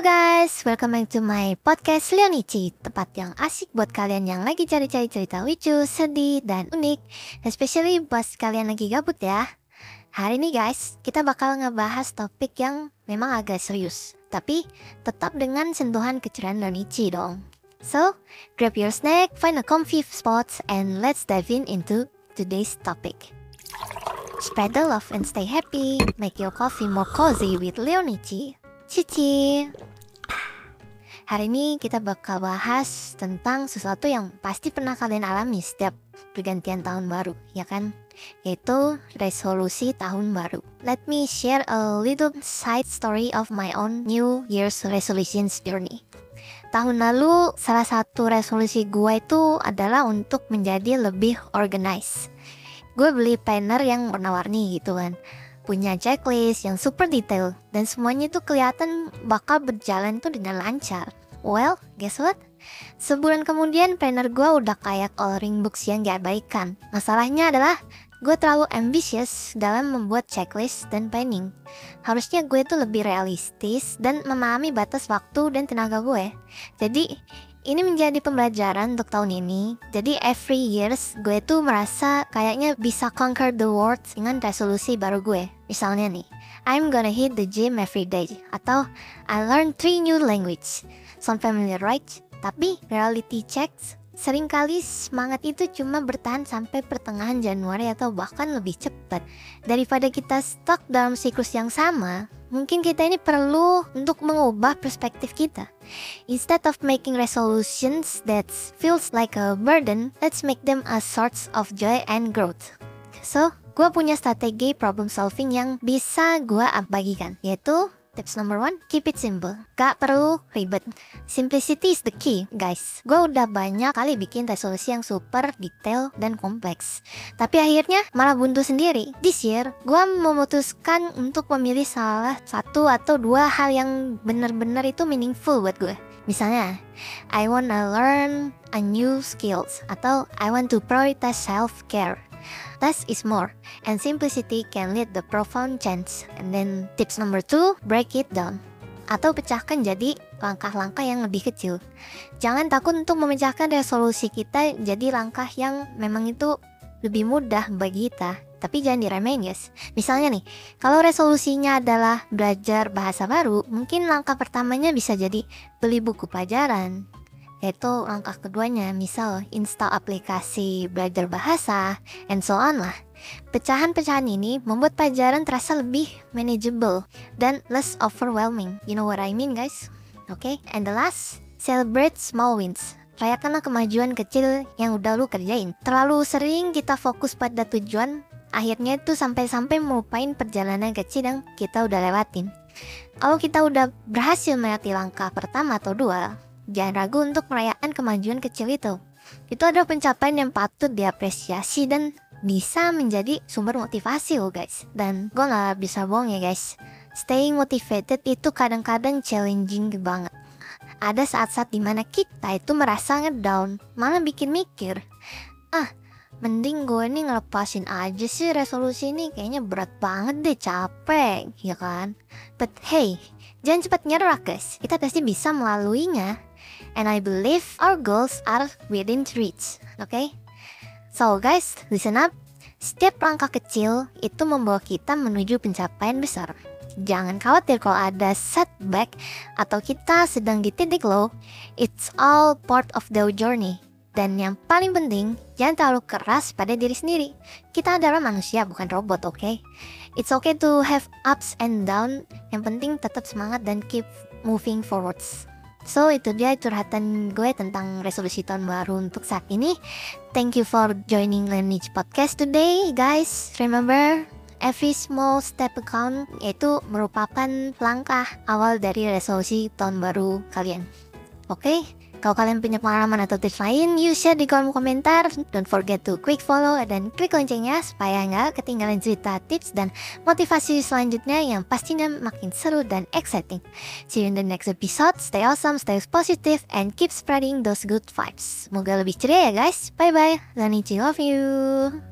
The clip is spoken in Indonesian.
Guys, welcome back to my podcast Leonici Tempat yang asik buat kalian yang lagi cari-cari cerita lucu, sedih, dan unik Especially buat kalian lagi gabut ya. Hari ini guys, kita bakal ngebahas topik yang memang agak serius Tapi tetap dengan sentuhan keceriaan Leonici dong. So, grab your snack, find a comfy spot, and let's dive in into today's topic. Spread the love and stay happy. Make your coffee more cozy with Leonici Cici. Hari ini kita bakal bahas tentang sesuatu yang pasti pernah kalian alami setiap pergantian tahun baru, ya kan? Yaitu resolusi tahun baru. Let me share a little side story of my own New Year's resolutions journey. Tahun lalu, salah satu resolusi gue itu adalah untuk menjadi lebih organized. Gue beli planner yang warna-warni gitu kan punya checklist yang super detail dan semuanya itu kelihatan bakal berjalan tuh dengan lancar. Well, guess what? Sebulan kemudian planner gue udah kayak coloring books yang gak baikan. Masalahnya adalah gue terlalu ambisius dalam membuat checklist dan planning. Harusnya gue tuh lebih realistis dan memahami batas waktu dan tenaga gue. Jadi ini menjadi pembelajaran untuk tahun ini. Jadi every years gue tuh merasa kayaknya bisa conquer the world dengan resolusi baru gue. Misalnya nih, I'm gonna hit the gym every day. Atau I learn three new language. Sound familiar right? Tapi reality checks Seringkali semangat itu cuma bertahan sampai pertengahan Januari atau bahkan lebih cepat. Daripada kita stuck dalam siklus yang sama, mungkin kita ini perlu untuk mengubah perspektif kita. Instead of making resolutions that feels like a burden, let's make them a source of joy and growth. So, gue punya strategi problem solving yang bisa gue bagikan, yaitu Tips number one, keep it simple. Gak perlu ribet. Simplicity is the key, guys. Gue udah banyak kali bikin resolusi yang super detail dan kompleks. Tapi akhirnya malah buntu sendiri. This year, gue memutuskan untuk memilih salah satu atau dua hal yang benar-benar itu meaningful buat gue. Misalnya, I wanna learn a new skills atau I want to prioritize self-care Less is more, and simplicity can lead the profound change. And then tips number two, break it down. Atau pecahkan jadi langkah-langkah yang lebih kecil. Jangan takut untuk memecahkan resolusi kita jadi langkah yang memang itu lebih mudah bagi kita. Tapi jangan diremehin guys. Misalnya nih, kalau resolusinya adalah belajar bahasa baru, mungkin langkah pertamanya bisa jadi beli buku pelajaran, yaitu langkah keduanya, misal install aplikasi belajar bahasa, and so on lah. Pecahan-pecahan ini membuat pelajaran terasa lebih manageable dan less overwhelming. You know what I mean guys? Oke, okay? and the last, celebrate small wins. Rayakanlah kemajuan kecil yang udah lu kerjain. Terlalu sering kita fokus pada tujuan, akhirnya itu sampai-sampai melupain perjalanan kecil yang kita udah lewatin. Kalau kita udah berhasil melewati langkah pertama atau dua, Jangan ragu untuk merayakan kemajuan kecil itu. Itu adalah pencapaian yang patut diapresiasi dan bisa menjadi sumber motivasi loh guys. Dan gue gak bisa bohong ya guys. Staying motivated itu kadang-kadang challenging banget. Ada saat-saat di mana kita itu merasa ngedown, malah bikin mikir. Ah, mending gue nih ngelepasin aja sih resolusi ini kayaknya berat banget deh capek ya kan but hey jangan cepat nyerah guys kita pasti bisa melaluinya and I believe our goals are within reach. Oke? Okay? So guys, listen up. Setiap langkah kecil itu membawa kita menuju pencapaian besar. Jangan khawatir kalau ada setback atau kita sedang di titik low. It's all part of the journey. Dan yang paling penting, jangan terlalu keras pada diri sendiri. Kita adalah manusia, bukan robot, oke? Okay? It's okay to have ups and down. Yang penting tetap semangat dan keep moving forwards. So itu dia curhatan gue tentang resolusi tahun baru untuk saat ini. Thank you for joining Lineage Podcast today, guys. Remember, every small step account yaitu merupakan langkah awal dari resolusi tahun baru kalian. Oke? Okay? Kalau kalian punya pengalaman atau tips lain, you share di kolom komentar. Don't forget to quick follow dan klik loncengnya supaya nggak ketinggalan cerita, tips, dan motivasi selanjutnya yang pastinya makin seru dan exciting. See you in the next episode. Stay awesome, stay positive, and keep spreading those good vibes. Semoga lebih ceria ya guys. Bye-bye. Lanichi love you.